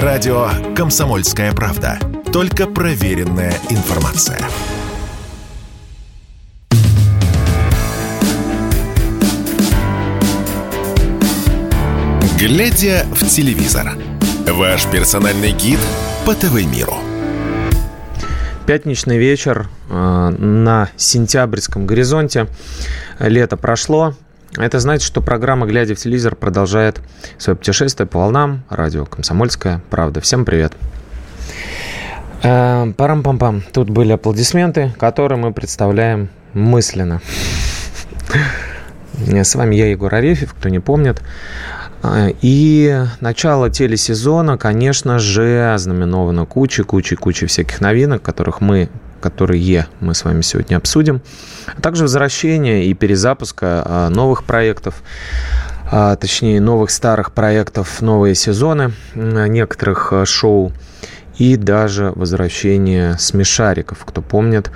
Радио «Комсомольская правда». Только проверенная информация. Глядя в телевизор. Ваш персональный гид по ТВ-миру. Пятничный вечер э, на сентябрьском горизонте. Лето прошло. Это значит, что программа «Глядя в телевизор» продолжает свое путешествие по волнам. Радио «Комсомольская правда». Всем привет. Э, парам-пам-пам. Тут были аплодисменты, которые мы представляем мысленно. С вами я, Егор Арефьев, кто не помнит. Э, и начало телесезона, конечно же, ознаменовано кучей-кучей-кучей всяких новинок, которых мы которые мы с вами сегодня обсудим, а также возвращение и перезапуска а, новых проектов, а, точнее новых старых проектов, новые сезоны некоторых шоу и даже возвращение смешариков, кто помнит,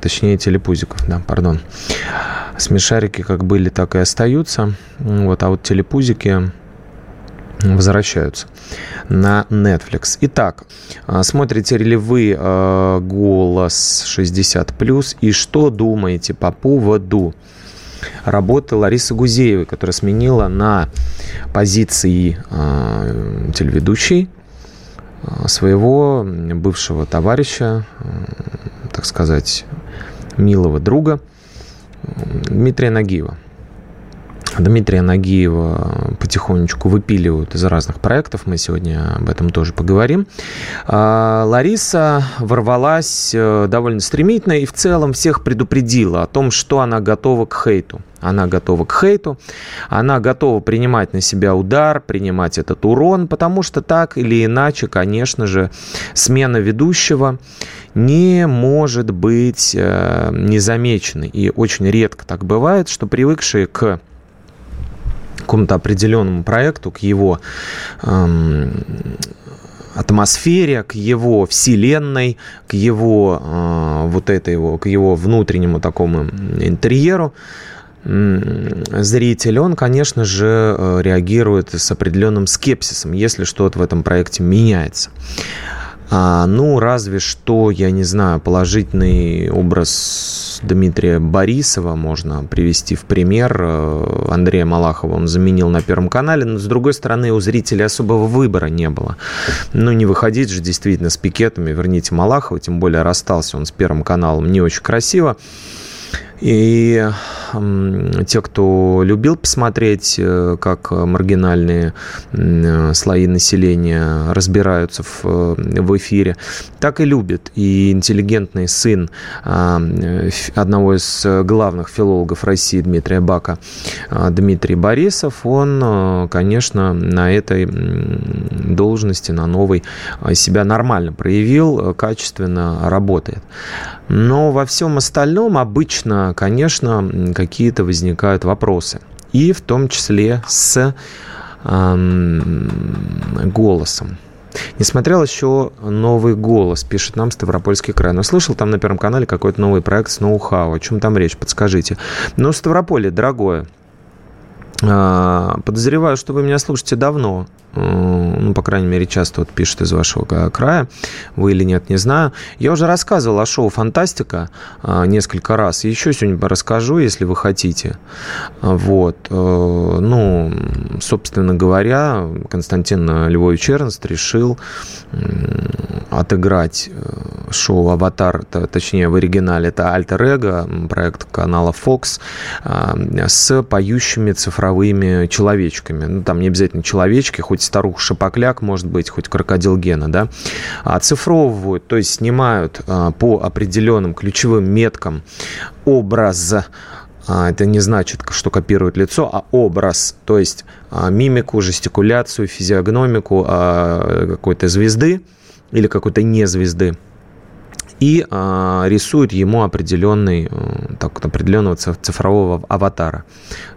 точнее телепузиков, да, пардон. Смешарики как были, так и остаются, вот, а вот телепузики возвращаются на Netflix. Итак, а, смотрите ли вы э, «Голос 60+,» и что думаете по поводу работы Ларисы Гузеевой, которая сменила на позиции э, телеведущей своего бывшего товарища, так сказать, милого друга Дмитрия Нагиева. Дмитрия Нагиева потихонечку выпиливают из разных проектов. Мы сегодня об этом тоже поговорим. А, Лариса ворвалась э, довольно стремительно и в целом всех предупредила о том, что она готова к хейту. Она готова к хейту, она готова принимать на себя удар, принимать этот урон, потому что так или иначе, конечно же, смена ведущего не может быть э, незамеченной. И очень редко так бывает, что привыкшие к какому-то определенному проекту, к его эм, атмосфере, к его вселенной, к его э, вот этой его, к его внутреннему такому интерьеру, зритель, он, конечно же, э, реагирует с определенным скепсисом, если что-то в этом проекте меняется. А, ну, разве что, я не знаю, положительный образ Дмитрия Борисова можно привести в пример. Э, Андрея Малахова он заменил на Первом канале, но, с другой стороны, у зрителей особого выбора не было. Ну, не выходить же действительно с пикетами, верните Малахова, тем более расстался он с Первым каналом не очень красиво. И те, кто любил посмотреть, э, как маргинальные э, слои населения разбираются в, в эфире, так и любят. И интеллигентный сын одного из главных филологов России Дмитрия Бака, Дмитрий Борисов, он, э, конечно, на этой должности, на новой, себя нормально проявил, качественно работает. Но во всем остальном обычно, конечно, какие-то возникают вопросы. И в том числе с голосом. Не смотрел еще «Новый голос», пишет нам Ставропольский край. Но слышал там на Первом канале какой-то новый проект с ноу-хау. О чем там речь? Подскажите. Ну, Ставрополье, дорогое. А, подозреваю, что вы меня слушаете давно. Э, ну, по крайней мере, часто вот пишут из вашего края, вы или нет, не знаю. Я уже рассказывал о шоу «Фантастика» э, несколько раз. Еще сегодня расскажу, если вы хотите. Вот. Э, ну, собственно говоря, Константин Львович Эрнст решил отыграть шоу «Аватар», точнее, в оригинале это «Альтер Эго», проект канала Fox, с поющими цифровыми человечками. Ну, там не обязательно человечки, хоть старух Шапокляк, может быть, хоть крокодил Гена, да, оцифровывают, то есть снимают а, по определенным ключевым меткам образ а, это не значит, что копируют лицо, а образ, то есть а, мимику, жестикуляцию, физиогномику какой-то звезды или какой-то не звезды и э, рисует ему определенный, э, так, определенного цифрового аватара,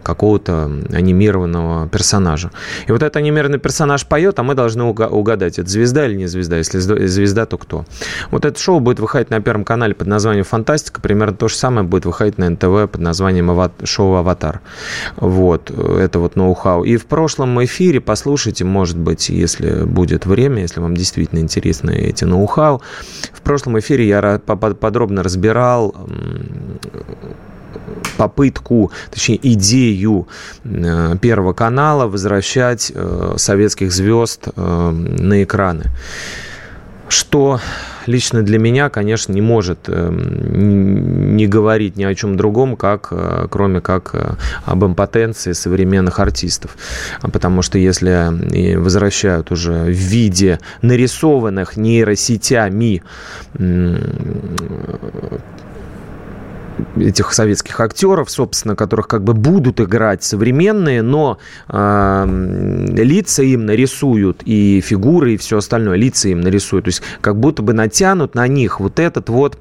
какого-то анимированного персонажа. И вот этот анимированный персонаж поет, а мы должны угадать, это звезда или не звезда. Если звезда, то кто. Вот это шоу будет выходить на Первом канале под названием «Фантастика». Примерно то же самое будет выходить на НТВ под названием шоу «Аватар». Вот. Это вот ноу-хау. И в прошлом эфире послушайте, может быть, если будет время, если вам действительно интересны эти ноу-хау. В прошлом эфире я подробно разбирал попытку, точнее идею э, Первого канала возвращать э, советских звезд э, на экраны. Что лично для меня, конечно, не может не говорить ни о чем другом, как, кроме как об импотенции современных артистов. Потому что если возвращают уже в виде нарисованных нейросетями этих советских актеров, собственно, которых как бы будут играть современные, но э, лица им нарисуют и фигуры и все остальное, лица им нарисуют, то есть как будто бы натянут на них вот этот вот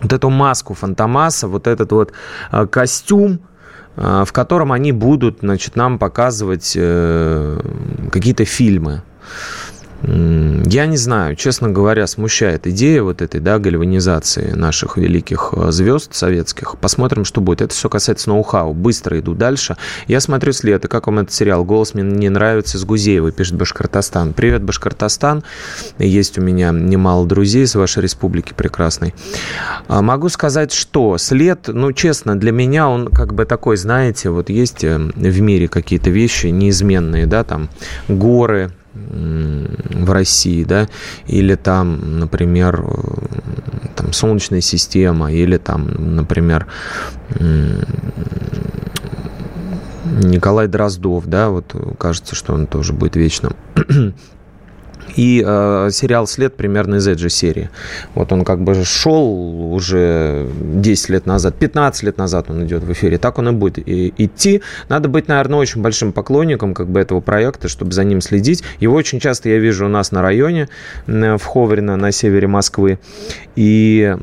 вот эту маску Фантомаса, вот этот вот э, костюм, э, в котором они будут, значит, нам показывать э, какие-то фильмы. Я не знаю, честно говоря, смущает идея вот этой, да, гальванизации наших великих э, звезд советских. Посмотрим, что будет. Это все касается ноу-хау. Быстро иду дальше. Я смотрю след. И как вам этот сериал? «Голос мне не нравится» с Гузеевой, пишет Башкортостан. Привет, Башкортостан. Есть у меня немало друзей из вашей республики прекрасной. А, могу сказать, что след, ну, честно, для меня он как бы такой, знаете, вот есть э, в мире какие-то вещи неизменные, да, там горы, в России, да, или там, например, э, там Солнечная система, или там, например, Николай Дроздов, да, вот кажется, что он тоже будет вечным и э, сериал «След» примерно из этой же серии. Вот он как бы шел уже 10 лет назад, 15 лет назад он идет в эфире. Так он и будет и, идти. Надо быть, наверное, очень большим поклонником как бы этого проекта, чтобы за ним следить. Его очень часто я вижу у нас на районе, в Ховрино, на севере Москвы. И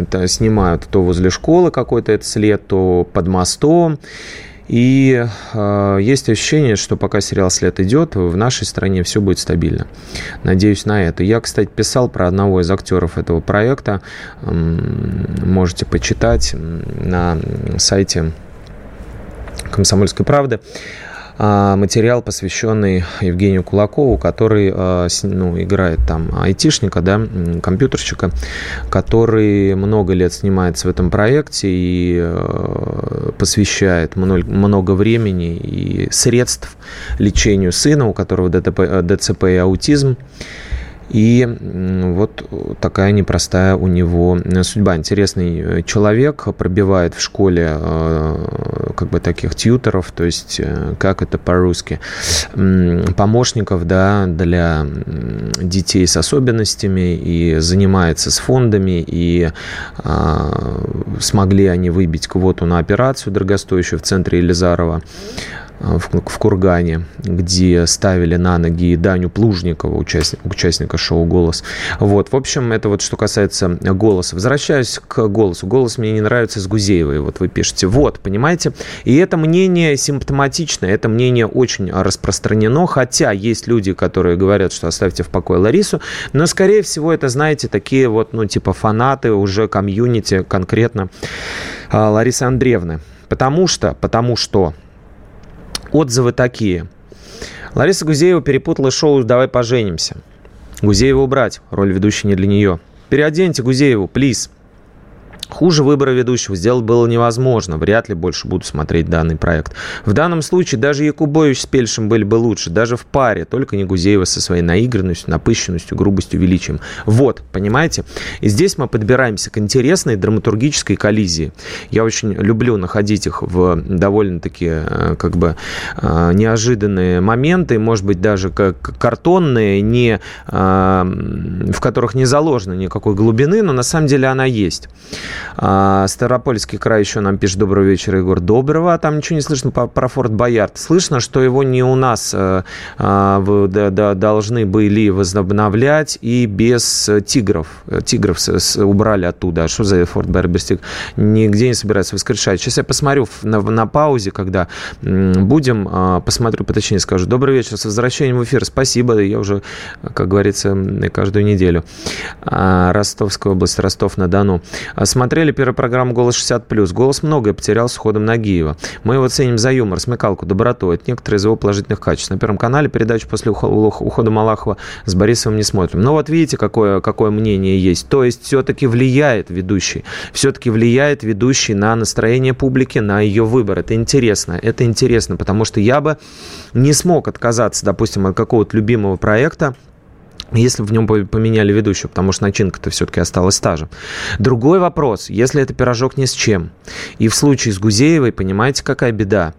это снимают то возле школы какой-то этот след, то под мостом. И э, есть ощущение, что пока сериал «След» идет, в нашей стране все будет стабильно. Надеюсь на это. Я, кстати, писал про одного из актеров этого проекта. Можете почитать на сайте «Комсомольской правды». А, материал, посвященный Евгению Кулакову, который а, ну, играет там айтишника, да, компьютерщика, который много лет снимается в этом проекте и а, посвящает много времени и средств лечению сына, у которого ДТП, ДЦП и аутизм. И вот такая непростая у него судьба. Интересный э, человек пробивает в школе э, как бы таких тьютеров, то есть э, как это по-русски, помощников да, для детей с особенностями и занимается с фондами, и а, смогли они выбить квоту на операцию дорогостоящую в центре Елизарова в, в Кургане, где ставили на ноги Даню Плужникова, участника, участника шоу «Голос». Вот, в общем, это вот что касается голоса. Возвращаюсь к голосу. Голос мне не нравится с Гузеевой, вот вы пишете. Вот, понимаете? И это мнение симптоматичное, это мнение очень распространено, хотя есть люди, которые говорят, что оставьте в покое Ларису, но, скорее всего, это, знаете, такие вот, ну, типа фанаты уже комьюнити конкретно а, Ларисы Андреевны. Потому что, потому что Отзывы такие. Лариса Гузеева перепутала шоу «Давай поженимся». Гузеева убрать. Роль ведущей не для нее. Переоденьте Гузееву, плиз. Хуже выбора ведущего сделать было невозможно. Вряд ли больше буду смотреть данный проект. В данном случае даже Якубович с Пельшем были бы лучше. Даже в паре. Только не Гузеева со своей наигранностью, напыщенностью, грубостью, величием. Вот, понимаете? И здесь мы подбираемся к интересной драматургической коллизии. Я очень люблю находить их в довольно-таки э, как бы э, неожиданные моменты, может быть, даже как картонные, не, э, в которых не заложено никакой глубины, но на самом деле она есть. А, Ставропольский край еще нам пишет «Доброго вечера, Егор». Доброго. А там ничего не слышно про Форт Боярд. Слышно, что его не у нас а, да, да, должны были возобновлять и без тигров. Тигров с, с, убрали оттуда. А что за Форт Боярд? Нигде не собираются воскрешать. Сейчас я посмотрю на, на паузе, когда будем, а, посмотрю, поточнее скажу. Добрый вечер, с возвращением в эфир. Спасибо, я уже, как говорится, каждую неделю. А, Ростовская область, Ростов-на-Дону. А, смотрели первую программу «Голос 60+.» Голос многое потерял с уходом Нагиева. Мы его ценим за юмор, смекалку, доброту. Это некоторые из его положительных качеств. На Первом канале передачу после ухода Малахова с Борисовым не смотрим. Но вот видите, какое, какое мнение есть. То есть все-таки влияет ведущий. Все-таки влияет ведущий на настроение публики, на ее выбор. Это интересно. Это интересно, потому что я бы не смог отказаться, допустим, от какого-то любимого проекта, если в нем поменяли ведущего, потому что начинка-то все-таки осталась та же. Другой вопрос, если это пирожок ни с чем. И в случае с Гузеевой, понимаете, какая беда?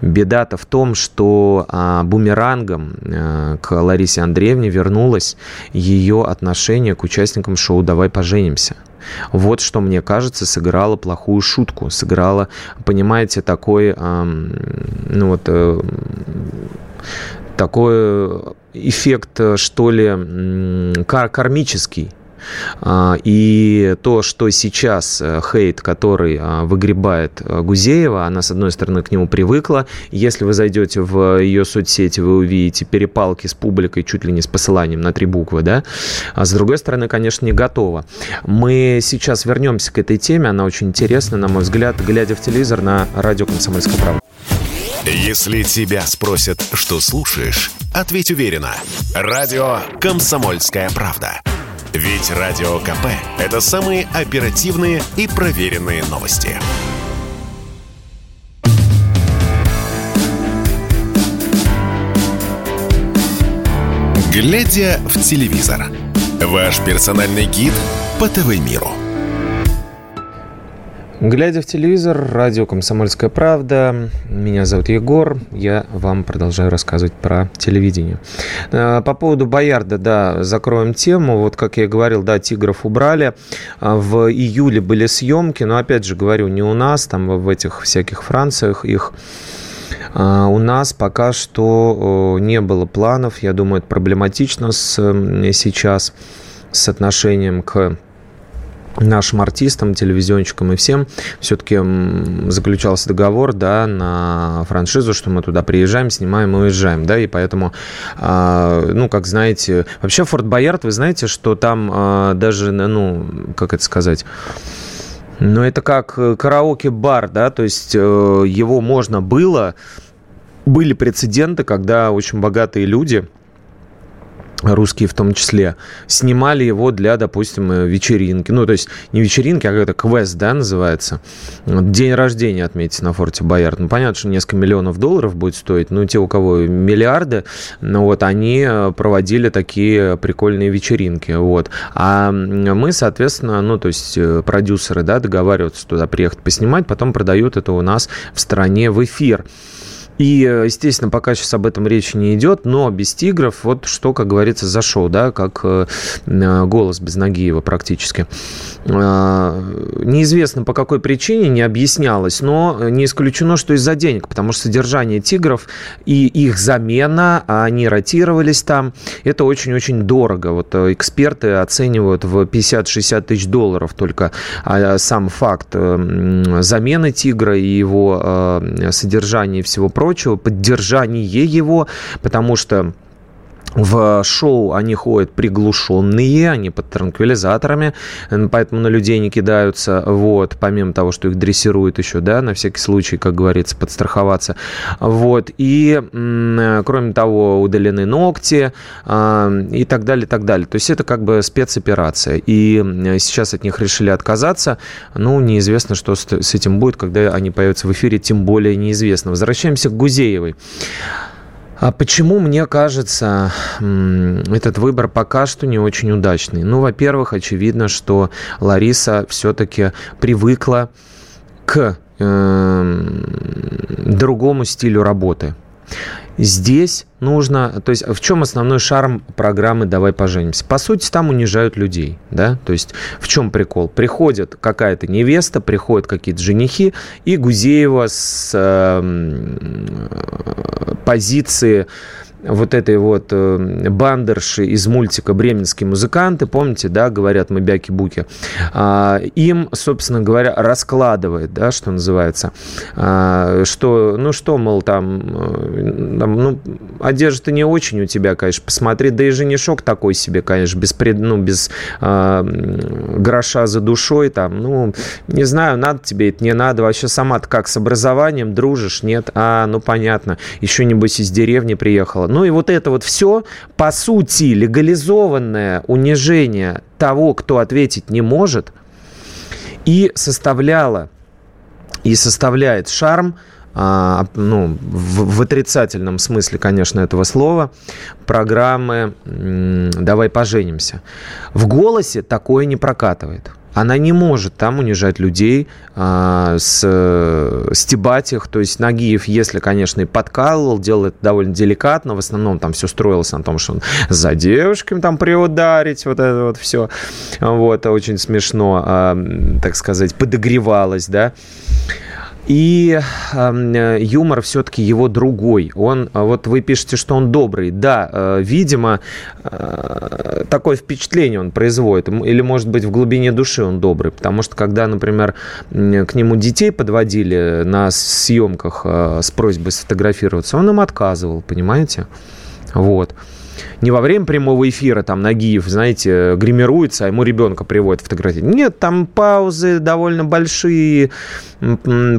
Беда-то в том, что а, бумерангом а, к Ларисе Андреевне вернулось ее отношение к участникам шоу «Давай поженимся». Вот что, мне кажется, сыграло плохую шутку. Сыграло, понимаете, такой, а, ну вот, а, такой эффект, что ли, кармический а, и то, что сейчас э, хейт, который а, выгребает э, Гузеева, она, с одной стороны, к нему привыкла. Если вы зайдете в ее соцсети, вы увидите перепалки с публикой чуть ли не с посыланием на три буквы, да? А с другой стороны, конечно, не готова. Мы сейчас вернемся к этой теме, она очень интересна, на мой взгляд, глядя в телевизор на радио «Комсомольская правда». Если тебя спросят, что слушаешь, ответь уверенно. Радио «Комсомольская правда». Ведь Радио КП – это самые оперативные и проверенные новости. Глядя в телевизор. Ваш персональный гид по ТВ-миру. Глядя в телевизор, радио «Комсомольская правда», меня зовут Егор, я вам продолжаю рассказывать про телевидение. Э, по поводу Боярда, да, закроем тему. Вот, как я и говорил, да, «Тигров» убрали. А в июле были съемки, но, опять же, говорю, не у нас, там в этих всяких Франциях их а у нас пока что не было планов. Я думаю, это проблематично с, сейчас с отношением к нашим артистам, телевизионщикам и всем. Все-таки заключался договор да, на франшизу, что мы туда приезжаем, снимаем и уезжаем, да, и поэтому, а, ну, как знаете, вообще Форт Боярд, вы знаете, что там а, даже, ну, как это сказать, ну, это как караоке-бар, да, то есть э, его можно было, были прецеденты, когда очень богатые люди русские в том числе, снимали его для, допустим, э, вечеринки. Ну, то есть не вечеринки, а какой-то квест, да, называется. День рождения отметить на форте Боярд. Ну, понятно, что несколько миллионов долларов будет стоить, но те, у кого миллиарды, ну, вот, они э, проводили такие прикольные вечеринки, вот. А мы, соответственно, ну, то есть э, продюсеры, да, договариваются туда приехать поснимать, потом продают это у нас в стране в эфир. И, э, естественно, пока сейчас об этом речи не идет, но без тигров, вот что, как говорится, зашел, да, как э, э, голос без Нагиева практически. Неизвестно по какой причине, не объяснялось, но не исключено, что из-за денег, потому что содержание тигров и их замена, а они ротировались там, это очень-очень дорого. Вот эксперты оценивают в 50-60 тысяч долларов только а, сам факт замены тигра и его содержания и всего прочего прочего, поддержание его, потому что в шоу они ходят приглушенные, они под транквилизаторами, поэтому на людей не кидаются, вот, помимо того, что их дрессируют еще, да, на всякий случай, как говорится, подстраховаться, вот, и, кроме того, удалены ногти э, и так далее, так далее. То есть это как бы спецоперация, и сейчас от них решили отказаться, ну, неизвестно, что с этим будет, когда они появятся в эфире, тем более неизвестно. Возвращаемся к Гузеевой. А почему, мне кажется, этот выбор пока что не очень удачный? Ну, во-первых, очевидно, что Лариса все-таки привыкла к э, другому стилю работы. Здесь нужно, то есть в чем основной шарм программы «Давай поженимся»? По сути, там унижают людей, да, то есть в чем прикол? Приходит какая-то невеста, приходят какие-то женихи, и Гузеева с э, позиции вот этой вот э, бандерши из мультика «Бременские музыканты», помните, да, говорят мы бяки-буки, а, им, собственно говоря, раскладывает, да, что называется, а, что, ну что, мол, там, э, там ну, одежда не очень у тебя, конечно, посмотри, да и женишок такой себе, конечно, без, пред, ну, без а, гроша за душой, там, ну, не знаю, надо тебе это, не надо, вообще сама-то как, с образованием дружишь, нет, а, ну, понятно, еще, небось, из деревни приехала, ну и вот это вот все, по сути, легализованное унижение того, кто ответить не может, и составляло, и составляет шарм а, ну, в, в отрицательном смысле, конечно, этого слова, программы «Давай поженимся». В голосе такое не прокатывает. Она не может там унижать людей, а, с, стебать их. То есть Нагиев, если, конечно, и подкалывал, делал это довольно деликатно. В основном там все строилось на том, что он за девушками там приударить, вот это вот все. Вот, очень смешно, а, так сказать, подогревалось, да. И э, юмор все-таки его другой. Он, а, вот вы пишете, что он добрый. Да, э, видимо, э, такое впечатление он производит. Или, может быть, в глубине души он добрый. Потому что, когда, например, к нему детей подводили на съемках э, с просьбой сфотографироваться, он им отказывал, понимаете? Вот не во время прямого эфира там Нагиев, знаете, гримируется, а ему ребенка приводят фотографировать. Нет, там паузы довольно большие,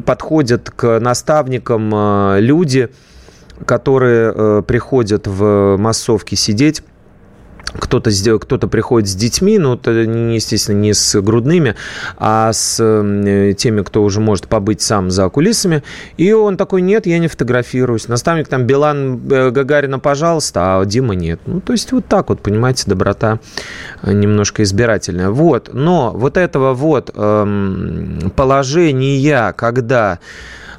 подходят к наставникам э, люди, которые э, приходят в массовке сидеть кто-то кто-то приходит с детьми, но это, естественно, не с грудными, а с теми, кто уже может побыть сам за кулисами. И он такой, нет, я не фотографируюсь. Наставник там Билан э, Гагарина, пожалуйста, а Дима нет. Ну, то есть вот так вот, понимаете, доброта э, немножко избирательная. Вот, но вот этого вот эм, положения, когда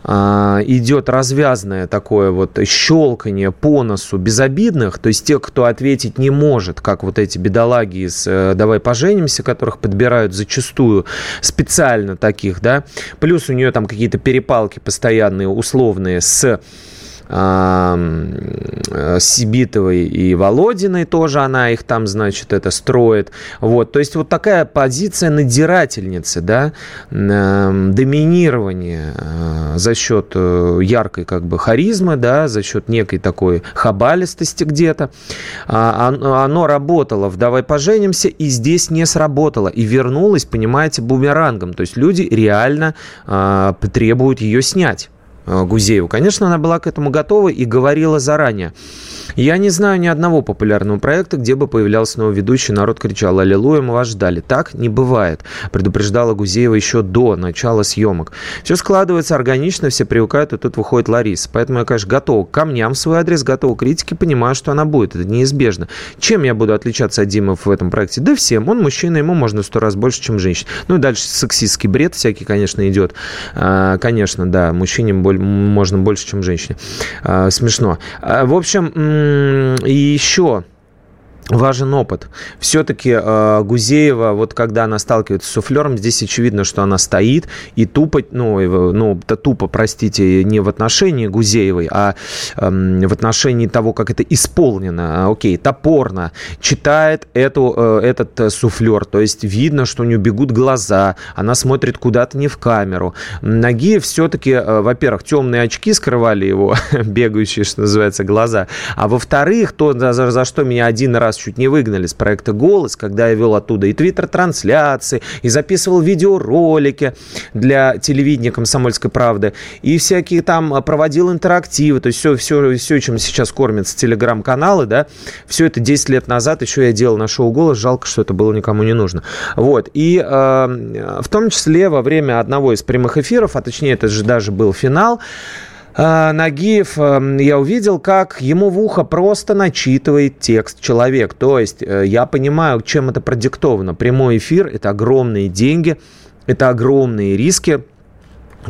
идет развязное такое вот щелканье по носу безобидных, то есть тех, кто ответить не может, как вот эти бедолаги из э, «Давай поженимся», которых подбирают зачастую специально таких, да, плюс у нее там какие-то перепалки постоянные, условные с Сибитовой и Володиной тоже она их там, значит, это строит. Вот, то есть вот такая позиция надирательницы, да, доминирование э, за счет э, яркой как бы харизмы, да, за счет некой такой хабалистости где-то. А, оно работало в «Давай поженимся» и здесь не сработало. И вернулось, понимаете, бумерангом. То есть люди реально требуют ее снять. Э, Гузееву. Конечно, она была к этому готова и говорила заранее. Я не знаю ни одного популярного проекта, где бы появлялся новый ведущий, народ кричал «Аллилуйя, мы вас ждали». Так не бывает, предупреждала Гузеева еще до начала съемок. Все складывается органично, все привыкают, и тут выходит Лариса. Поэтому я, конечно, готова к камням в свой адрес, готова к критике, понимаю, что она будет. Это неизбежно. Чем я буду отличаться от Димы в этом проекте? Да всем. Он мужчина, ему можно сто раз больше, чем женщина. Ну и дальше сексистский бред всякий, конечно, идет. А, конечно, да, мужчине можно больше, чем женщине. А, смешно. А, в общем, и еще важен опыт. Все-таки э, Гузеева, вот когда она сталкивается с суфлером, здесь очевидно, что она стоит и тупо, ну, ну тупо, простите, не в отношении Гузеевой, а э, в отношении того, как это исполнено, а, окей, топорно, читает эту, э, этот э, суфлер, то есть видно, что у нее бегут глаза, она смотрит куда-то не в камеру. Нагиев все-таки, э, во-первых, темные очки скрывали его, бегающие, что называется, глаза, а во-вторых, то, за, за что меня один раз чуть не выгнали с проекта «Голос», когда я вел оттуда и твиттер-трансляции, и записывал видеоролики для телевидения «Комсомольской правды», и всякие там проводил интерактивы, то есть все, все, все чем сейчас кормятся телеграм-каналы, да, все это 10 лет назад еще я делал на шоу «Голос», жалко, что это было никому не нужно. Вот, и э, в том числе во время одного из прямых эфиров, а точнее это же даже был финал, Нагиев, эм, я увидел, как ему в ухо просто начитывает текст человек. То есть э, я понимаю, чем это продиктовано. Прямой эфир – это огромные деньги, это огромные риски.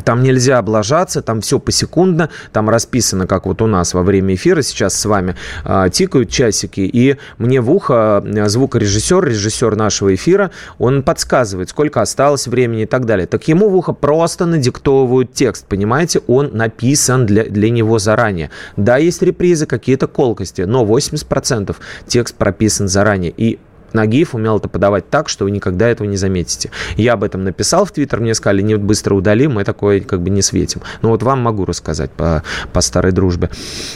Там нельзя облажаться, там все посекундно, там расписано, как вот у нас во время эфира сейчас с вами э, тикают часики, и мне в ухо а, звукорежиссер, режиссер нашего эфира, он подсказывает, сколько осталось времени и так далее. Так ему в ухо просто надиктовывают текст, понимаете, он написан для, для него заранее. Да, есть репризы, какие-то колкости, но 80% текст прописан заранее, и Нагиев умел это подавать так, что вы никогда этого не заметите. Я об этом написал в Твиттер, мне сказали, не быстро удали, мы такое как бы не светим. Но вот вам могу рассказать по, по старой дружбе.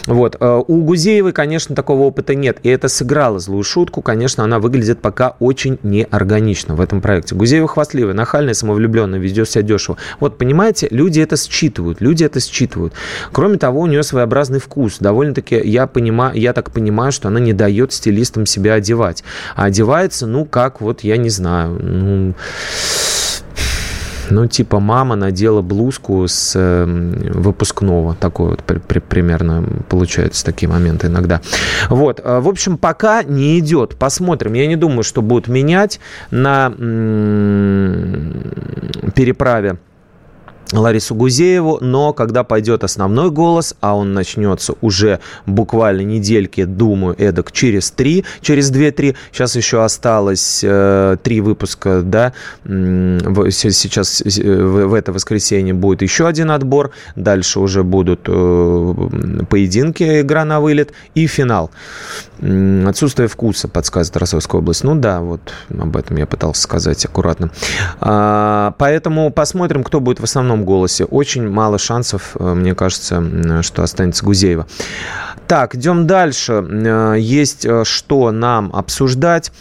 Вот. Э, у Гузеевой, конечно, такого опыта нет, и это сыграло злую шутку. Конечно, она выглядит пока очень неорганично в этом проекте. Гузеева хвастливая, нахальная, самовлюбленная, ведет себя дешево. Вот, понимаете, люди это считывают, люди это считывают. Кроме того, у нее своеобразный вкус. Довольно-таки, я, понимаю, я так понимаю, что она не дает стилистам себя одевать. А одевать одевается, ну, как вот, я не знаю, ну, ну, типа мама надела блузку с э, выпускного. Такой вот при, при, примерно получаются такие моменты иногда. Вот. Э, в общем, пока не идет. Посмотрим. Я не думаю, что будут менять на м- переправе Ларису Гузееву, но когда пойдет основной голос, а он начнется уже буквально недельки, думаю, эдак через три, через две-три, сейчас еще осталось э, три выпуска, да, сейчас э, в это воскресенье будет еще один отбор, дальше уже будут э, поединки, игра на вылет и финал. Отсутствие вкуса, подсказывает Ростовская область. Ну да, вот об этом я пытался сказать аккуратно. А, поэтому посмотрим, кто будет в основном голосе. Очень мало шансов, э, мне кажется, что останется Гузеева. Так, идем дальше. Э, есть э, что нам обсуждать.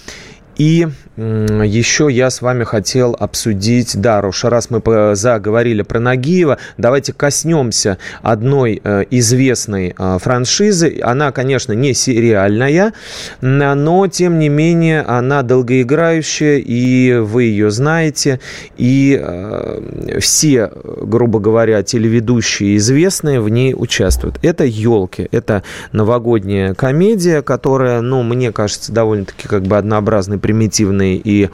И еще я с вами хотел обсудить, да, Роша, раз мы заговорили про Нагиева, давайте коснемся одной э, известной э, франшизы. Она, конечно, не сериальная, но, тем не менее, она долгоиграющая, и вы ее знаете. И э, все, грубо говоря, телеведущие известные в ней участвуют. Это «Елки», это новогодняя комедия, которая, ну, мне кажется, довольно-таки как бы однообразной, примитивной продуманный и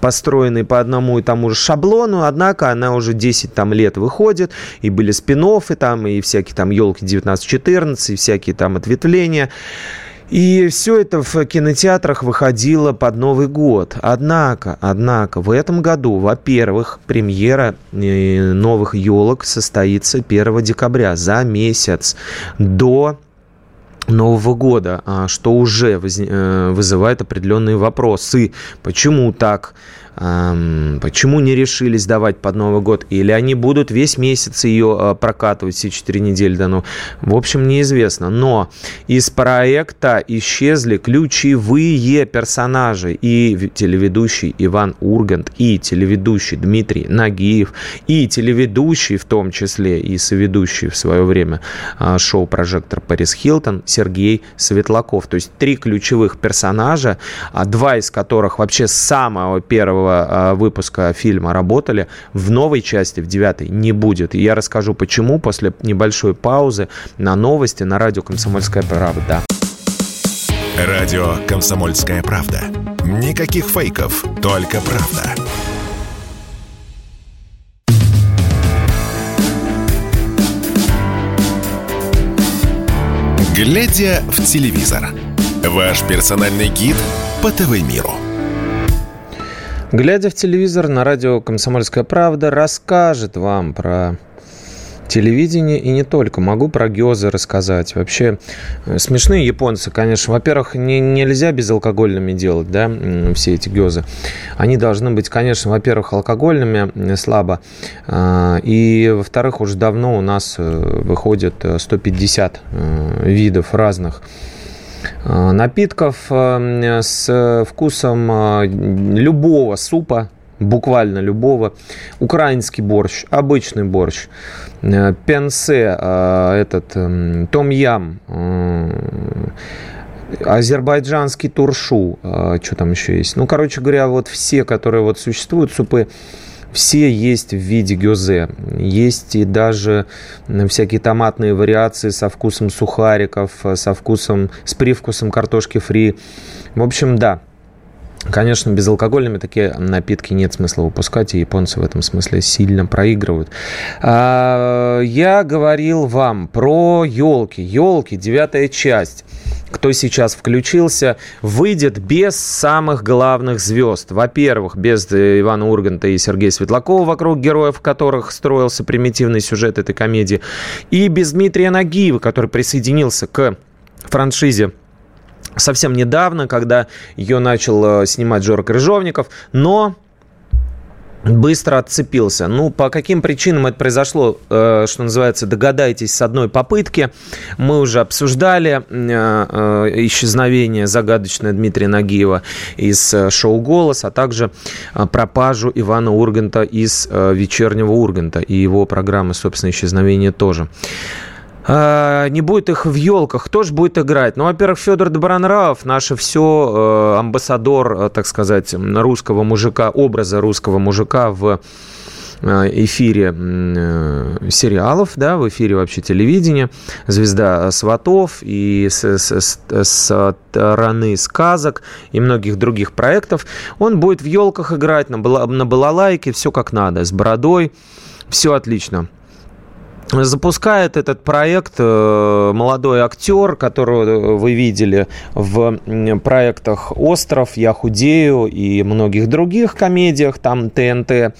построенный по одному и тому же шаблону, однако она уже 10 там лет выходит, и были спин там, и всякие там елки 19-14, и всякие там ответвления. И все это в кинотеатрах выходило под Новый год. Однако, однако, в этом году, во-первых, премьера э, новых елок состоится 1 декабря, за месяц до Нового года, а, что уже э, вызывает определенные вопросы. Почему так? Почему не решились давать под Новый год? Или они будут весь месяц ее а, прокатывать, все 4 недели да, ну, В общем, неизвестно. Но из проекта исчезли ключевые персонажи. И телеведущий Иван Ургант, и телеведущий Дмитрий Нагиев, и телеведущий в том числе, и соведущий в свое время а, шоу «Прожектор» Парис Хилтон Сергей Светлаков. То есть три ключевых персонажа, а два из которых вообще с самого первого первого а, выпуска фильма работали, в новой части, в девятой, не будет. И я расскажу, почему после небольшой паузы на новости на радио «Комсомольская правда». Радио «Комсомольская правда». Никаких фейков, только правда. Глядя в телевизор. Ваш персональный гид по ТВ-миру. Глядя в телевизор, на радио «Комсомольская правда» расскажет вам про телевидение и не только. Могу про гёзы рассказать. Вообще э, смешные японцы, конечно. Во-первых, не, нельзя безалкогольными делать, да, все эти гёзы. Они должны быть, конечно, во-первых, алкогольными слабо. А, и, во-вторых, уже давно у нас э, выходит 150 э, видов разных Э, напитков э, с вкусом э, любого супа, буквально любого. Украинский борщ, обычный борщ, пенсе, этот том-ям, азербайджанский туршу, что там еще есть. Ну, короче говоря, вот все, которые вот существуют, супы все есть в виде гёзе. Есть и даже всякие томатные вариации со вкусом сухариков, со вкусом, с привкусом картошки фри. В общем, да, Конечно, безалкогольными такие напитки нет смысла выпускать, и японцы в этом смысле сильно проигрывают. А, я говорил вам про елки. Елки, девятая часть кто сейчас включился, выйдет без самых главных звезд. Во-первых, без Ивана Урганта и Сергея Светлакова, вокруг героев которых строился примитивный сюжет этой комедии, и без Дмитрия Нагиева, который присоединился к франшизе совсем недавно, когда ее начал э, снимать Жора Крыжовников, но быстро отцепился. Ну, по каким причинам это произошло, э, что называется, догадайтесь с одной попытки. Мы уже обсуждали э, исчезновение загадочное Дмитрия Нагиева из шоу «Голос», а также пропажу Ивана Урганта из «Вечернего Урганта» и его программы, собственно, исчезновение тоже. А, не будет их в елках, кто же будет играть? Ну, во-первых, Федор Добронравов, наше все, э, амбассадор, э, так сказать, русского мужика, образа русского мужика в э, эфире сериалов, да, в эфире вообще телевидения, звезда сватов и с, с, с стороны сказок и многих других проектов. Он будет в елках играть, на, на балалайке, все как надо, с бородой, все отлично. Запускает этот проект э, молодой актер, которого вы видели в проектах «Остров», «Я худею» и многих других комедиях, там ТНТ.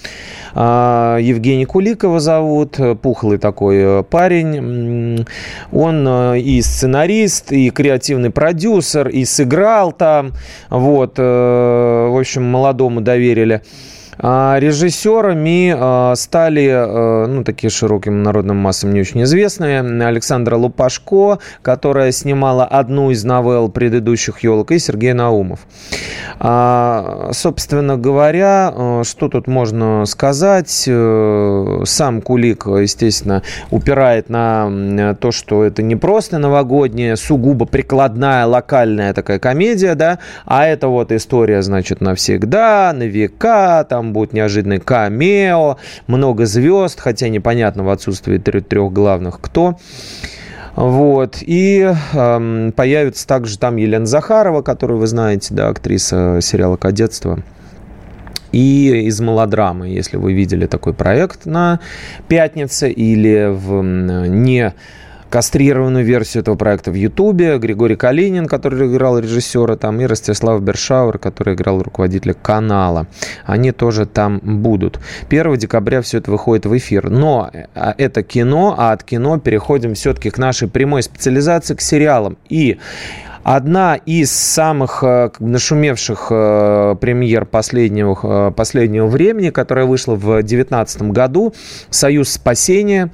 А, Евгений Куликова зовут, пухлый такой э, парень. Он э, и сценарист, и креативный продюсер, и сыграл там. Вот, в общем, молодому доверили. А режиссерами а, стали, а, ну, такие широким народным массам не очень известные, Александра Лупашко, которая снимала одну из новелл предыдущих «Елок», и Сергей Наумов. Собственно говоря, что тут можно сказать? Э, сам Кулик, естественно, упирает на то, что это не просто новогодняя, сугубо прикладная, локальная такая комедия, да, а это вот история, значит, навсегда, на века, там там будет неожиданный камео, много звезд, хотя непонятно в отсутствии трех, главных кто. Вот. И э, появится также там Елена Захарова, которую вы знаете, да, актриса сериала «Кадетство». И из мелодрамы, если вы видели такой проект на пятнице или в не кастрированную версию этого проекта в Ютубе. Григорий Калинин, который играл режиссера там, и Ростислав Бершауэр, который играл руководителя канала. Они тоже там будут. 1 декабря все это выходит в эфир. Но а, это кино, а от кино переходим все-таки к нашей прямой специализации, к сериалам. И Одна из самых э, нашумевших э, премьер последнего, э, последнего времени, которая вышла в 2019 году, «Союз спасения»,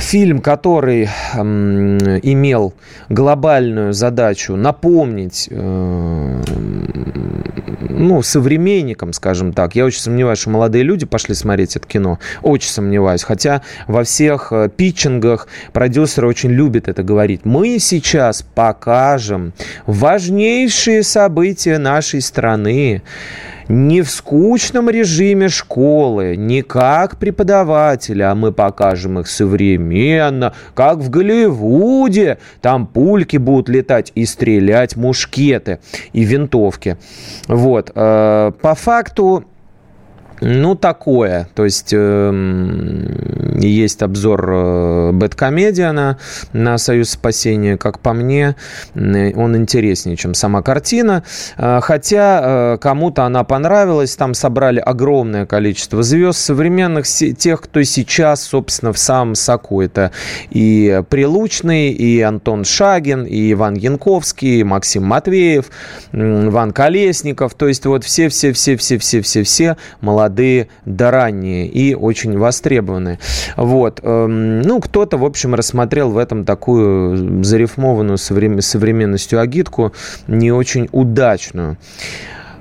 фильм, который имел глобальную задачу напомнить э, ну, современникам, скажем так. Я очень сомневаюсь, что молодые люди пошли смотреть это кино. Очень сомневаюсь. Хотя во всех э, питчингах продюсеры очень любят это говорить. Мы сейчас покажем важнейшие события нашей страны не в скучном режиме школы, не как преподаватели, а мы покажем их современно, как в Голливуде. Там пульки будут летать и стрелять мушкеты и винтовки. Вот. Э, по факту ну, такое. То есть э, есть обзор э, Бэткомедиана на «Союз спасения». Как по мне, он интереснее, чем сама картина. Э, хотя э, кому-то она понравилась. Там собрали огромное количество звезд современных, тех, кто сейчас, собственно, в самом соку. Это и Прилучный, и Антон Шагин, и Иван Янковский, и Максим Матвеев, Иван Колесников. То есть вот все-все-все-все-все-все-все молодые молодые да ранние и очень востребованные. Вот. Эм, ну, кто-то, в общем, рассмотрел в этом такую зарифмованную современностью агитку, не очень удачную.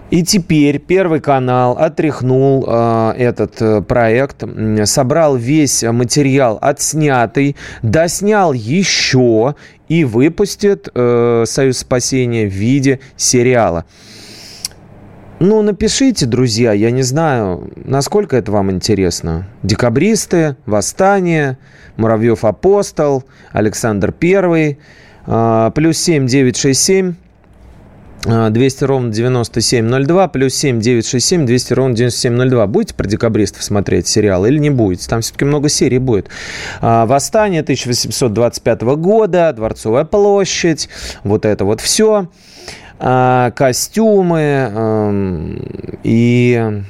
И теперь Первый канал отряхнул э, этот э, проект, собрал весь материал отснятый, доснял еще и выпустит э, «Союз спасения» в виде сериала. Ну, напишите, друзья, я не знаю, насколько это вам интересно. Декабристы, Восстание, Муравьев Апостол, Александр Первый, а, плюс семь девять шесть семь 200 ровно 9702, плюс 7 967 200 ровно 9702. Будете про декабристов смотреть сериал или не будете? Там все-таки много серий будет. А, Восстание 1825 года, Дворцовая площадь, вот это вот все. А, костюмы эм, и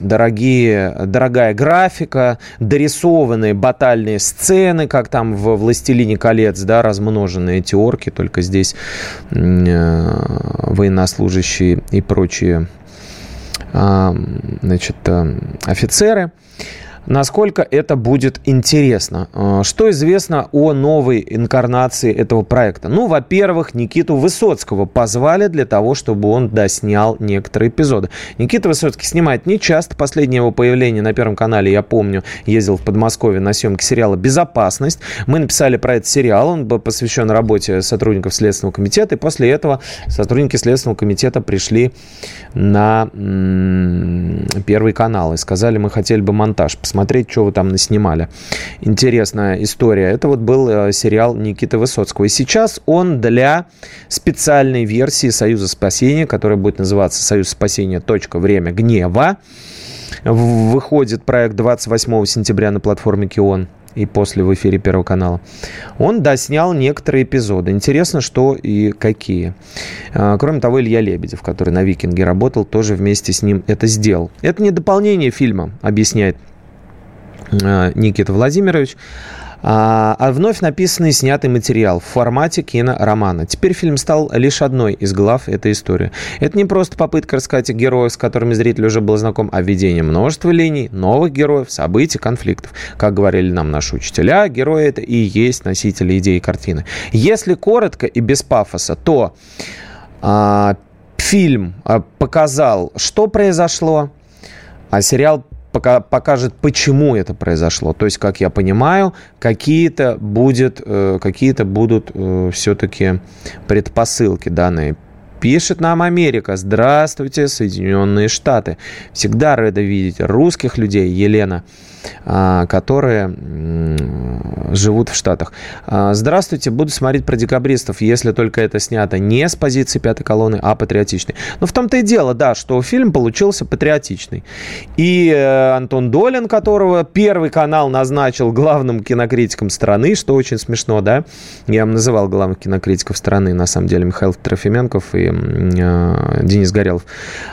дорогие, дорогая графика, дорисованные батальные сцены, как там в «Властелине колец», да, размноженные эти орки, только здесь э, военнослужащие и прочие значит, э, офицеры насколько это будет интересно. А, что известно о новой инкарнации этого проекта? Ну, во-первых, Никиту Высоцкого позвали для того, чтобы он доснял некоторые эпизоды. Никита Высоцкий снимает не часто. Последнее его появление на Первом канале, я помню, ездил в Подмосковье на съемки сериала «Безопасность». Мы написали про этот сериал, он был посвящен работе сотрудников Следственного комитета, и после этого сотрудники Следственного комитета пришли на Первый канал и сказали, мы хотели бы монтаж посмотреть посмотреть, что вы там наснимали. Интересная история. Это вот был э, сериал Никиты Высоцкого. И сейчас он для специальной версии Союза спасения, которая будет называться Союз спасения. Время гнева. Выходит проект 28 сентября на платформе Кион и после в эфире Первого канала. Он доснял некоторые эпизоды. Интересно, что и какие. А, кроме того, Илья Лебедев, который на «Викинге» работал, тоже вместе с ним это сделал. Это не дополнение фильма, объясняет Э, Никита Владимирович. А, а вновь написанный и снятый материал в формате киноромана. Теперь фильм стал лишь одной из глав этой истории. Это не просто попытка рассказать о героях, с которыми зритель уже был знаком, а введение множества линий, новых героев, событий, конфликтов. Как говорили нам наши учителя, герои это и есть носители идеи картины. Если коротко и без пафоса, то а, фильм а, показал, что произошло, а сериал пока, покажет, почему это произошло. То есть, как я понимаю, какие-то, будет, э, какие-то будут э, все-таки предпосылки данные Пишет нам Америка. Здравствуйте, Соединенные Штаты. Всегда рада видеть русских людей, Елена. А, которые живут в Штатах. А, здравствуйте, буду смотреть про декабристов, если только это снято не с позиции пятой колонны, а патриотичной. Но в том-то и дело, да, что фильм получился патриотичный. И э, Антон Долин, которого Первый канал назначил главным кинокритиком страны, что очень смешно, да, я вам называл главных кинокритиков страны, на самом деле, Михаил Трофименков и э, Денис Горелов,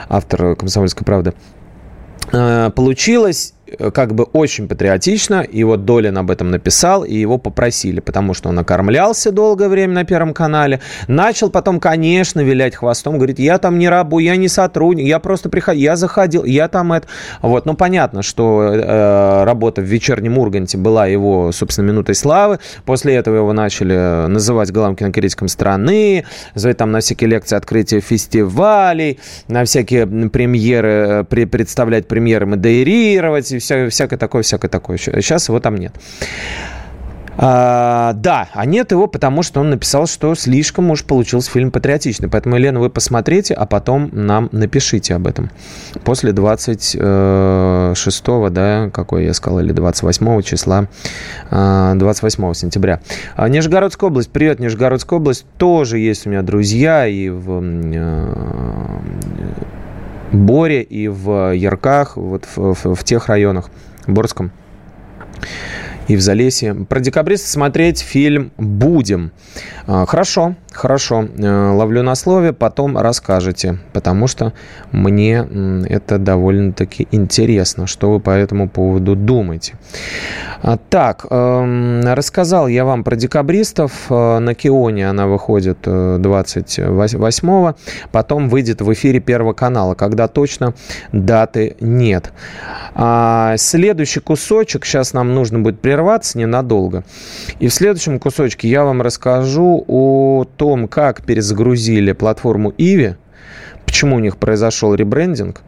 автор «Комсомольской правды». Э, получилось как бы очень патриотично, и вот Долин об этом написал, и его попросили, потому что он окормлялся долгое время на Первом канале, начал потом, конечно, вилять хвостом, говорит, я там не рабу, я не сотрудник, я просто приходил, я заходил, я там это, вот, ну, понятно, что э, работа в вечернем Урганте была его, собственно, минутой славы, после этого его начали называть главным кинокритиком страны, звать там на всякие лекции открытия фестивалей, на всякие премьеры, э, представлять премьеры, модерировать, и вся, всякое такое, всякое такое. Сейчас его там нет. А, да, а нет его, потому что он написал, что слишком уж получился фильм патриотичный. Поэтому, Елена, вы посмотрите, а потом нам напишите об этом. После 26 да, какой я сказал, или 28 числа, 28 а, сентября. А, Нижегородская область, привет, Нижегородская область. Тоже есть у меня друзья и в а, Боре и в Ярках, вот в, в, в тех районах, Борском и в Залесье. Про декабриста смотреть фильм «Будем». А, хорошо, хорошо. Э, ловлю на слове, потом расскажете, потому что мне это довольно-таки интересно, что вы по этому поводу думаете. А, так, эм, рассказал я вам про декабристов. Э, на Кионе она выходит 28-го, э, потом выйдет в эфире Первого канала, когда точно даты нет. А следующий кусочек, сейчас нам нужно будет прерваться ненадолго. И в следующем кусочке я вам расскажу о том, как перезагрузили платформу Иви, почему у них произошел ребрендинг,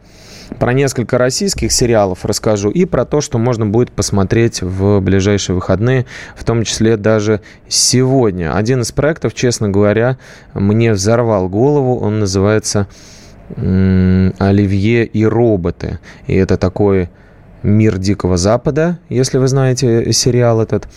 про несколько российских сериалов расскажу и про то, что можно будет посмотреть в ближайшие выходные, в том числе даже сегодня. Один из проектов, честно говоря, мне взорвал голову. Он называется «Оливье и роботы». И это такой мир Дикого Запада, если вы знаете сериал этот.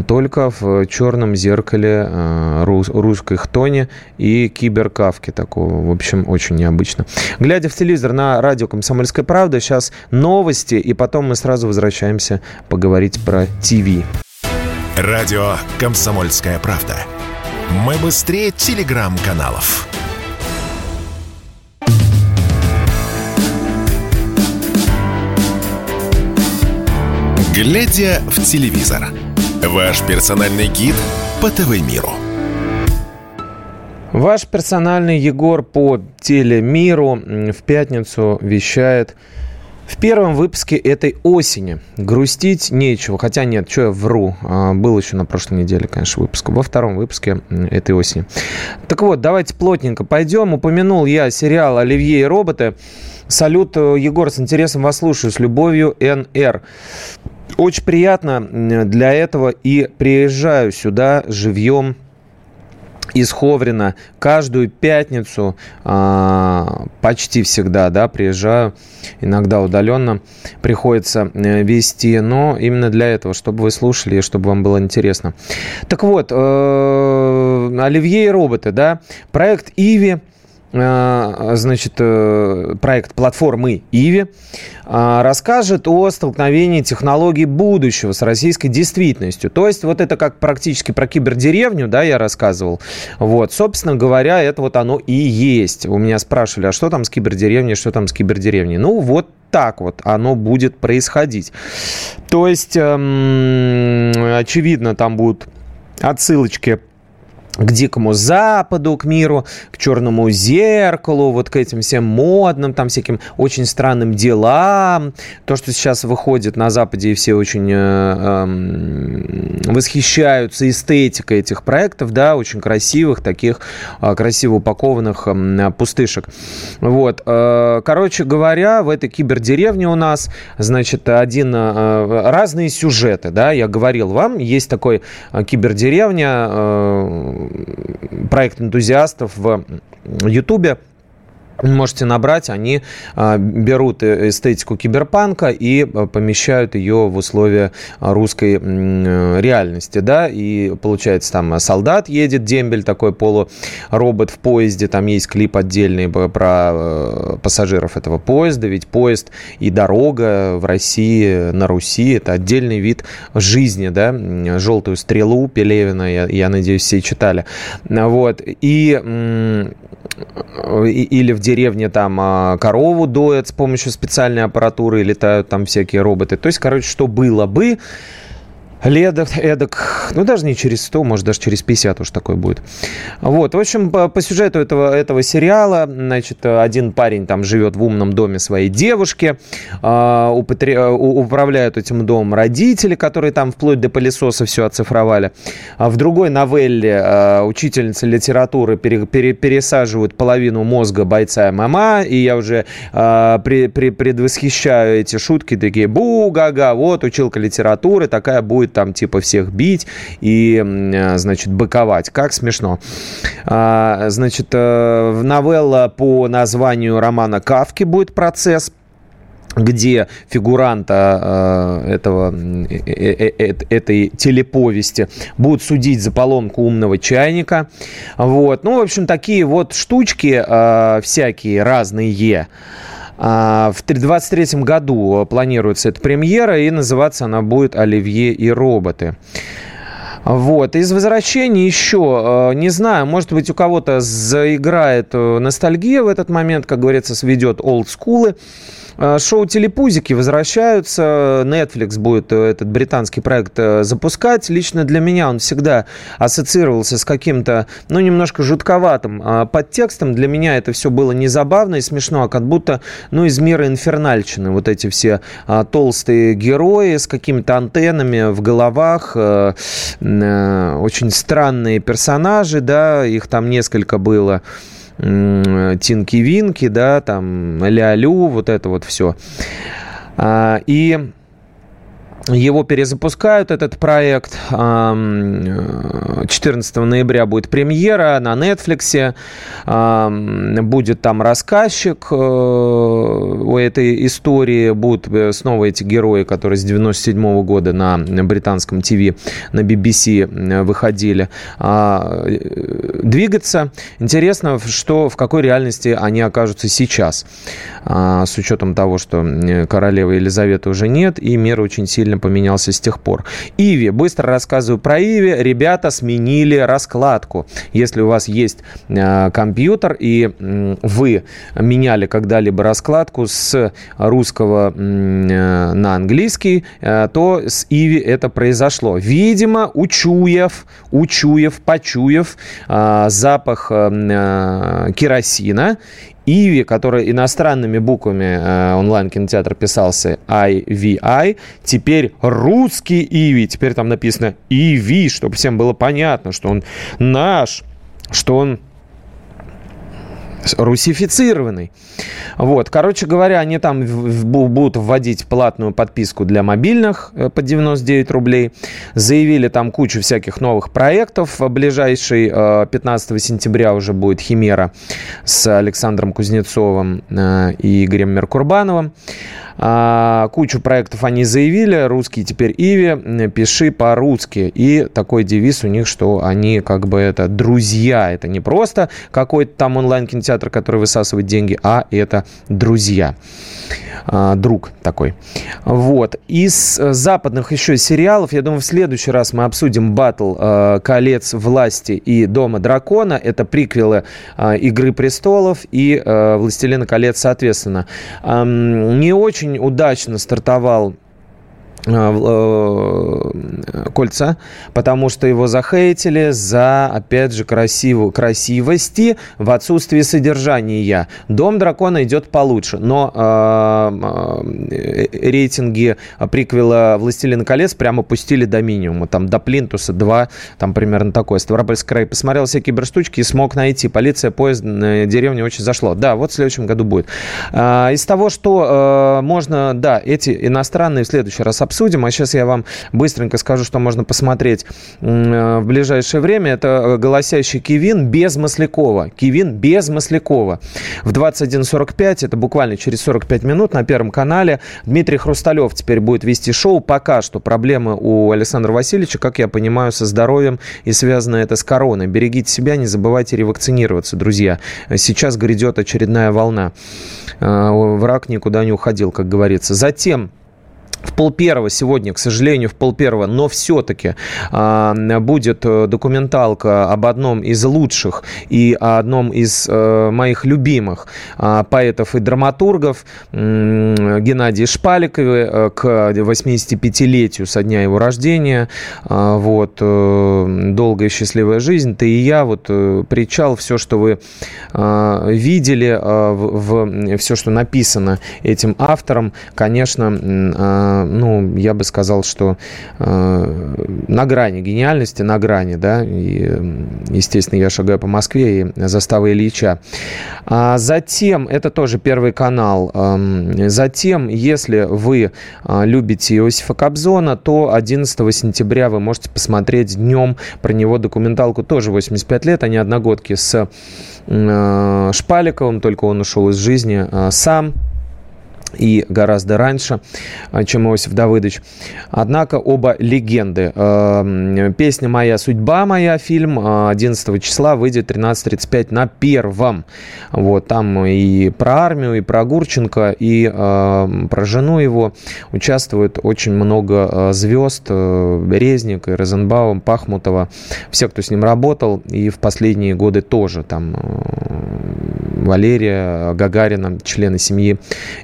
Только в черном зеркале э, рус, русской хтони и киберкавки такого. В общем, очень необычно. Глядя в телевизор на радио «Комсомольская правда», сейчас новости, и потом мы сразу возвращаемся поговорить про ТВ. Радио «Комсомольская правда». Мы быстрее телеграм-каналов. Глядя в телевизор. Ваш персональный гид по ТВ-миру. Ваш персональный Егор по телемиру в пятницу вещает в первом выпуске этой осени. Грустить нечего. Хотя нет, что я вру. А, был еще на прошлой неделе, конечно, выпуск. Во втором выпуске этой осени. Так вот, давайте плотненько пойдем. Упомянул я сериал «Оливье и роботы». Салют, э, Егор, с интересом вас слушаю. С любовью, НР. Очень приятно для этого и приезжаю сюда живьем из Ховрина. Каждую пятницу а, почти всегда, да, приезжаю, иногда удаленно приходится э, вести, но именно для этого, чтобы вы слушали и чтобы вам было интересно. Так вот, э, Оливье и роботы, да, проект Иви, значит, проект платформы Иви а, расскажет о столкновении технологий будущего с российской действительностью. То есть вот это как практически про кибердеревню, да, я рассказывал. Вот, собственно говоря, это вот оно и есть. У меня спрашивали, а что там с кибердеревней, что там с кибердеревней? Ну, вот так вот оно будет происходить. То есть, эм, очевидно, там будут отсылочки к Дикому Западу, к миру, к Черному зеркалу, вот к этим всем модным, там всяким очень странным делам. То, что сейчас выходит на Западе, и все очень э, э, восхищаются эстетикой этих проектов, да, очень красивых, таких э, красиво упакованных э, пустышек. Вот. Э, короче говоря, в этой кибердеревне у нас, значит, один, э, разные сюжеты, да, я говорил вам, есть такой э, кибердеревня, э, проект энтузиастов в Ютубе можете набрать, они а, берут э, эстетику киберпанка и а, помещают ее в условия русской реальности, да, и получается там солдат едет, дембель такой полуробот в поезде, там есть клип отдельный про э, пассажиров этого поезда, ведь поезд и дорога в России, на Руси, это отдельный вид жизни, да, желтую стрелу Пелевина, я, я надеюсь, все читали, вот, и или в деревне там а, корову доят с помощью специальной аппаратуры, летают там всякие роботы. То есть, короче, что было бы, ледок, эдак, ну, даже не через 100, может, даже через 50 уж такой будет. Вот, в общем, по, по сюжету этого, этого сериала, значит, один парень там живет в умном доме своей девушки, э, управляют этим домом родители, которые там вплоть до пылесоса все оцифровали. А в другой новелле э, учительница литературы пере, пере, пересаживают половину мозга бойца ММА, и я уже э, при, при, предвосхищаю эти шутки, такие, бу-га-га, вот училка литературы, такая будет там типа всех бить и, э, значит, быковать. Как смешно. А, значит, э, новелла по названию романа Кавки будет процесс где фигуранта э, этого, э, э, э, этой телеповести будут судить за поломку умного чайника. Вот. Ну, в общем, такие вот штучки э, всякие разные. А, в 2023 году планируется эта премьера, и называться она будет «Оливье и роботы». Вот. Из возвращений еще, не знаю, может быть, у кого-то заиграет ностальгия в этот момент, как говорится, сведет олдскулы. А, шоу «Телепузики» возвращаются. Netflix будет э, этот британский проект э, запускать. Лично для меня он всегда ассоциировался с каким-то, ну, немножко жутковатым а, подтекстом. Для меня это все было не забавно и смешно, а как будто, ну, из мира инфернальщины. Вот эти все а, толстые герои с какими-то антеннами в головах. Очень странные персонажи, да, их там несколько было. Тинки-Винки, да, там Ля-Лю, вот это вот все. А, и его перезапускают, этот проект. 14 ноября будет премьера на Netflix. Будет там рассказчик э, у этой истории. Будут э, снова эти герои, которые с 97 года на британском ТВ, на BBC э, выходили. А, двигаться. Интересно, что, в какой реальности они окажутся сейчас. А, с учетом того, что королевы Елизаветы уже нет, и мир очень сильно сильно поменялся с тех пор. Иви. Быстро рассказываю про Иви. Ребята сменили раскладку. Если у вас есть э, компьютер и э, вы меняли когда-либо раскладку с русского э, на английский, э, то с Иви это произошло. Видимо, учуев, учуев, почуев э, запах э, э керосина Иви, который иностранными буквами э, онлайн-кинотеатр писался IVI, теперь русский Иви, теперь там написано Иви, чтобы всем было понятно, что он наш, что он русифицированный. Вот, короче говоря, они там будут вводить платную подписку для мобильных э, по 99 рублей. Заявили там кучу всяких новых проектов. Ближайший 15 э, сентября уже будет «Химера» с Александром Кузнецовым э, и Игорем Меркурбановым. А, кучу проектов они заявили. Русский теперь Иви, пиши по-русски. И такой девиз у них, что они как бы это друзья. Это не просто какой-то там онлайн-кинотеатр, который высасывает деньги, а это друзья. А, друг такой. Вот. Из э, западных еще сериалов, я думаю, в следующий раз мы обсудим батл э, «Колец власти» и «Дома дракона». Это приквелы э, «Игры престолов» и «Властелина колец», соответственно. Не очень удачно стартовал Э, э, кольца, потому что его захейтили за, опять же, красивую, красивости в отсутствии содержания. Дом дракона идет получше, но э, э, рейтинги приквела «Властелин колец» прямо пустили до минимума, там до Плинтуса 2, там примерно такое. Ставропольский край посмотрел все киберштучки и смог найти. Полиция, поезд на деревне очень зашло. Да, вот в следующем году будет. Э, из того, что э, можно, да, эти иностранные в следующий раз обсудим. А сейчас я вам быстренько скажу, что можно посмотреть э, в ближайшее время. Это э, «Голосящий Кивин» без Маслякова. Кивин без Маслякова. В 21.45, это буквально через 45 минут на Первом канале. Дмитрий Хрусталев теперь будет вести шоу. Пока что проблемы у Александра Васильевича, как я понимаю, со здоровьем и связано это с короной. Берегите себя, не забывайте ревакцинироваться, друзья. Сейчас грядет очередная волна. Э, враг никуда не уходил, как говорится. Затем в пол первого сегодня, к сожалению, в пол первого, но все-таки а, будет э, документалка об одном из лучших и одном из а, моих любимых а, поэтов и драматургов Геннадия Шпаликове к 85-летию со дня его рождения. А, вот «Долгая счастливая жизнь», «Ты и я», вот «Причал», все, что вы а, видели, а, в, в, все, что написано этим автором, конечно, а, ну, я бы сказал, что э, на грани гениальности, на грани, да, и, естественно, я шагаю по Москве и застава Ильича. А затем, это тоже Первый канал, э, затем, если вы э, любите Иосифа Кобзона, то 11 сентября вы можете посмотреть днем про него документалку, тоже 85 лет, они одногодки с э, Шпаликовым, только он ушел из жизни сам, и гораздо раньше, а, чем Иосиф Давыдович. Однако оба легенды. Эм, Песня «Моя судьба моя», фильм 11 а, числа выйдет 13.35 на первом. Вот, там и про армию, и про Гурченко, и э, про жену его участвует очень много э, звезд. Э, Резник, и Розенбаум, Пахмутова. Все, кто с ним работал, и в последние годы тоже. Там Валерия Гагарина, члены семьи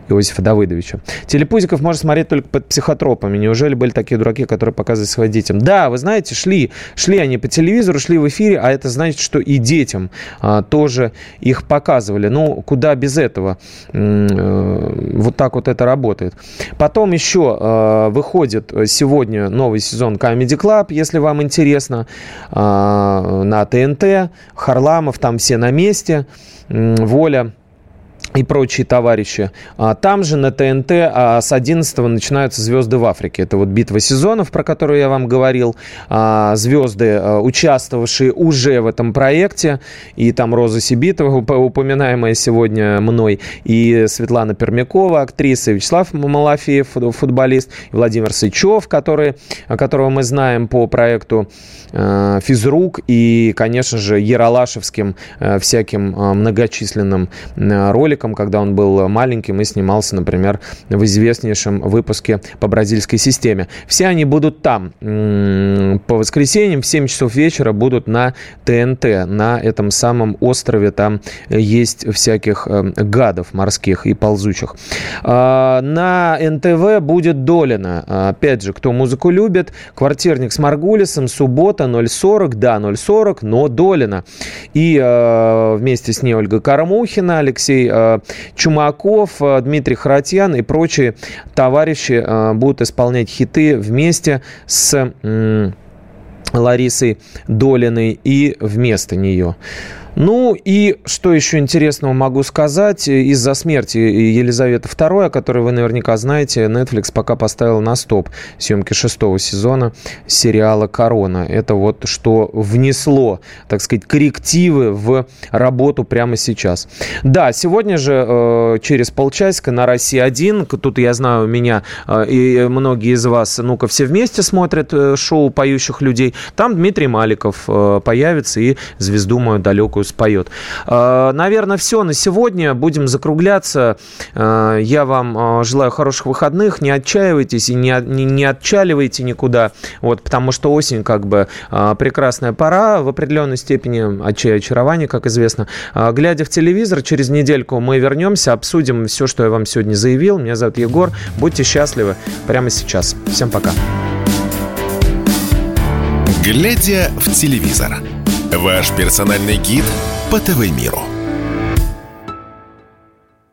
Иосифа Давыдовича. Телепузиков можно смотреть только под психотропами. Неужели были такие дураки, которые показывают своим детям? Да, вы знаете, шли, шли они по телевизору, шли в эфире, а это значит, что и детям а, тоже их показывали. Ну, куда без этого? Э, вот так вот это работает. Потом еще а, выходит сегодня новый сезон Comedy Club, если вам интересно, а, на ТНТ. Харламов там все на месте. Воля и прочие товарищи. А там же на ТНТ а с 11 начинаются «Звезды в Африке». Это вот битва сезонов, про которую я вам говорил. А, звезды, а, участвовавшие уже в этом проекте. И там Роза Сибитова, упоминаемая сегодня мной, и Светлана Пермякова, актриса, и Вячеслав Малафеев, футболист, и Владимир Сычев, который, которого мы знаем по проекту а, «Физрук», и, конечно же, Яралашевским а, всяким многочисленным роликам роликом, когда он был маленьким и снимался, например, в известнейшем выпуске по бразильской системе. Все они будут там. По воскресеньям в 7 часов вечера будут на ТНТ, на этом самом острове. Там есть всяких э, гадов морских и ползучих. А, на НТВ будет Долина. Опять же, кто музыку любит, квартирник с Маргулисом, суббота 0.40, да, 0.40, но Долина. И э, вместе с ней Ольга Карамухина, Алексей э, Чумаков, э, Дмитрий Харатьян и прочие товарищи э, будут исполнять хиты вместе с Ларисой Долиной и вместо нее. Ну и что еще интересного могу сказать? Из-за смерти Елизаветы II, о которой вы наверняка знаете, Netflix пока поставил на стоп съемки шестого сезона сериала «Корона». Это вот что внесло, так сказать, коррективы в работу прямо сейчас. Да, сегодня же э, через полчасика на «Россия-1», тут я знаю, меня э, и многие из вас, ну-ка, все вместе смотрят э, шоу «Поющих людей», там Дмитрий Маликов появится и звезду мою далекую споет. А, наверное, все на сегодня. Будем закругляться. А, я вам а, желаю хороших выходных. Не отчаивайтесь и не, не, отчаливайте никуда. Вот, потому что осень как бы прекрасная пора в определенной степени отчая очарования, как известно. Глядя в телевизор, через недельку мы вернемся, обсудим все, что я вам сегодня заявил. Меня зовут Егор. Будьте счастливы прямо сейчас. Всем пока. Глядя в телевизор. Ваш персональный гид по ТВ-миру.